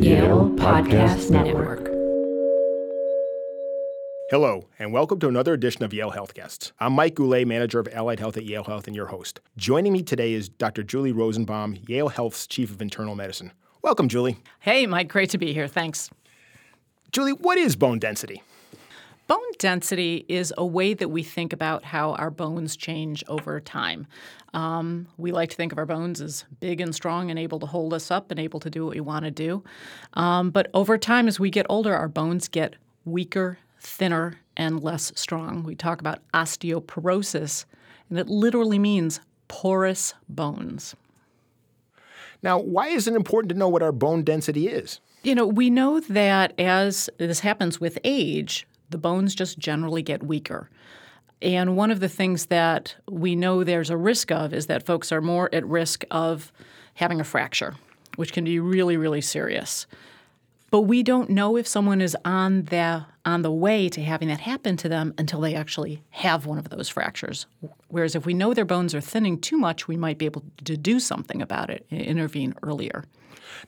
Yale Podcast Network. Hello, and welcome to another edition of Yale Health Guests. I'm Mike Goulet, manager of Allied Health at Yale Health, and your host. Joining me today is Dr. Julie Rosenbaum, Yale Health's Chief of Internal Medicine. Welcome, Julie. Hey, Mike, great to be here. Thanks. Julie, what is bone density? Bone density is a way that we think about how our bones change over time. Um, we like to think of our bones as big and strong and able to hold us up and able to do what we want to do. Um, but over time, as we get older, our bones get weaker, thinner, and less strong. We talk about osteoporosis, and it literally means porous bones. Now, why is it important to know what our bone density is? You know, we know that as this happens with age, the bones just generally get weaker. And one of the things that we know there's a risk of is that folks are more at risk of having a fracture, which can be really, really serious. But we don't know if someone is on the on the way to having that happen to them until they actually have one of those fractures. Whereas if we know their bones are thinning too much, we might be able to do something about it, intervene earlier.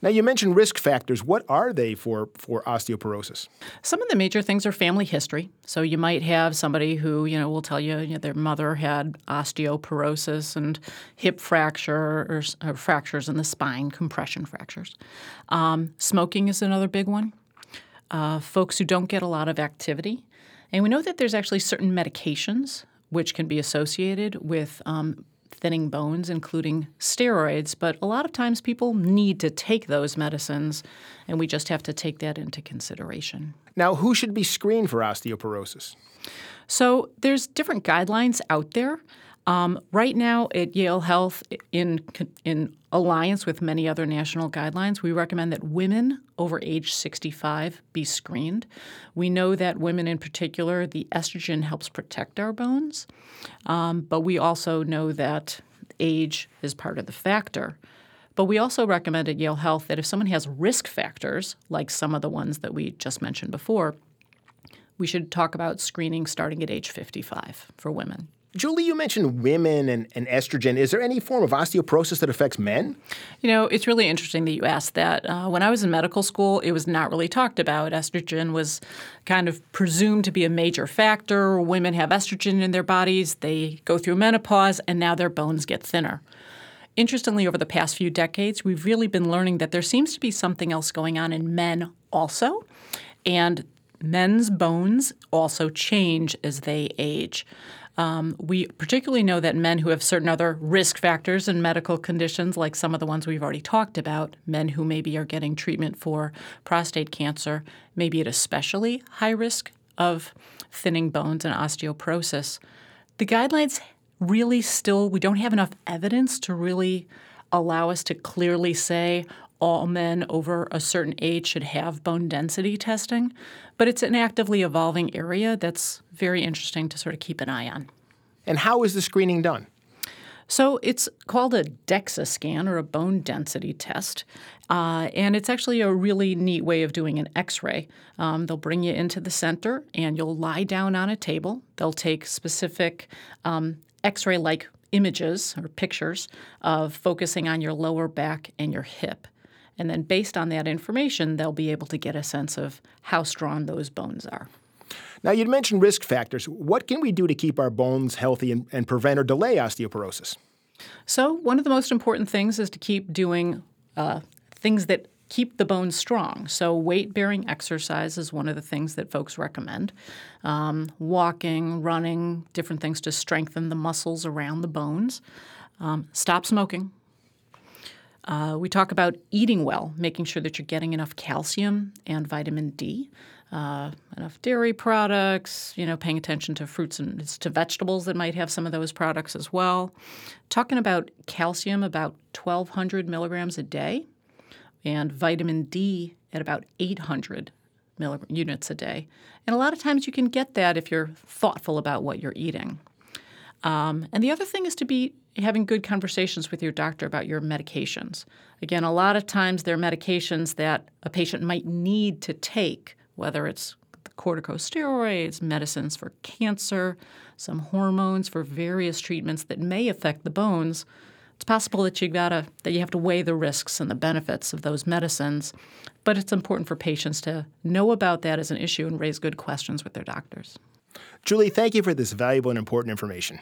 Now, you mentioned risk factors. What are they for, for osteoporosis? Some of the major things are family history. So you might have somebody who, you know, will tell you, you know, their mother had osteoporosis and hip fracture or, or fractures in the spine, compression fractures. Um, smoking is another big one. Uh, folks who don't get a lot of activity. And we know that there's actually certain medications which can be associated with um, thinning bones, including steroids, but a lot of times people need to take those medicines, and we just have to take that into consideration. Now, who should be screened for osteoporosis? So, there's different guidelines out there. Um, right now at Yale Health, in in alliance with many other national guidelines, we recommend that women over age 65 be screened. We know that women, in particular, the estrogen helps protect our bones, um, but we also know that age is part of the factor. But we also recommend at Yale Health that if someone has risk factors, like some of the ones that we just mentioned before, we should talk about screening starting at age 55 for women. Julie, you mentioned women and, and, estrogen. Is there any form of osteoporosis that affects men? You know, it's really interesting that you asked that. Uh, when I was in medical school, it was not really talked about. Estrogen was kind of presumed to be a major factor. Women have estrogen in their bodies, they go through menopause, and now their bones get thinner. Interestingly, over the past few decades, we've really been learning that there seems to be something else going on in men also. And men's bones also change as they age. Um, we particularly know that men who have certain other risk factors and medical conditions, like some of the ones we've already talked about, men who maybe are getting treatment for prostate cancer, may be at especially high risk of thinning bones and osteoporosis. The guidelines really still, we don't have enough evidence to really allow us to clearly say all men over a certain age should have bone density testing, but it's an actively evolving area that's very interesting to sort of keep an eye on. And how is the screening done? So it's called a DEXA scan or a bone density test. Uh, and it's actually a really neat way of doing an x ray. Um, they'll bring you into the center and you'll lie down on a table. They'll take specific um, x ray like images or pictures of focusing on your lower back and your hip. And then, based on that information, they'll be able to get a sense of how strong those bones are. Now, you'd mentioned risk factors. What can we do to keep our bones healthy and, and prevent or delay osteoporosis? So, one of the most important things is to keep doing uh, things that keep the bones strong. So, weight bearing exercise is one of the things that folks recommend. Um, walking, running, different things to strengthen the muscles around the bones. Um, stop smoking. Uh, we talk about eating well, making sure that you're getting enough calcium and vitamin D, uh, enough dairy products, you know, paying attention to fruits and to vegetables that might have some of those products as well. Talking about calcium, about 1,200 milligrams a day, and vitamin D at about 800 units a day. And a lot of times you can get that if you're thoughtful about what you're eating. Um, and the other thing is to be having good conversations with your doctor about your medications. Again, a lot of times there are medications that a patient might need to take, whether it's corticosteroids, medicines for cancer, some hormones for various treatments that may affect the bones. It's possible that you gotta that you have to weigh the risks and the benefits of those medicines, but it's important for patients to know about that as an issue and raise good questions with their doctors. Julie, thank you for this valuable and important information.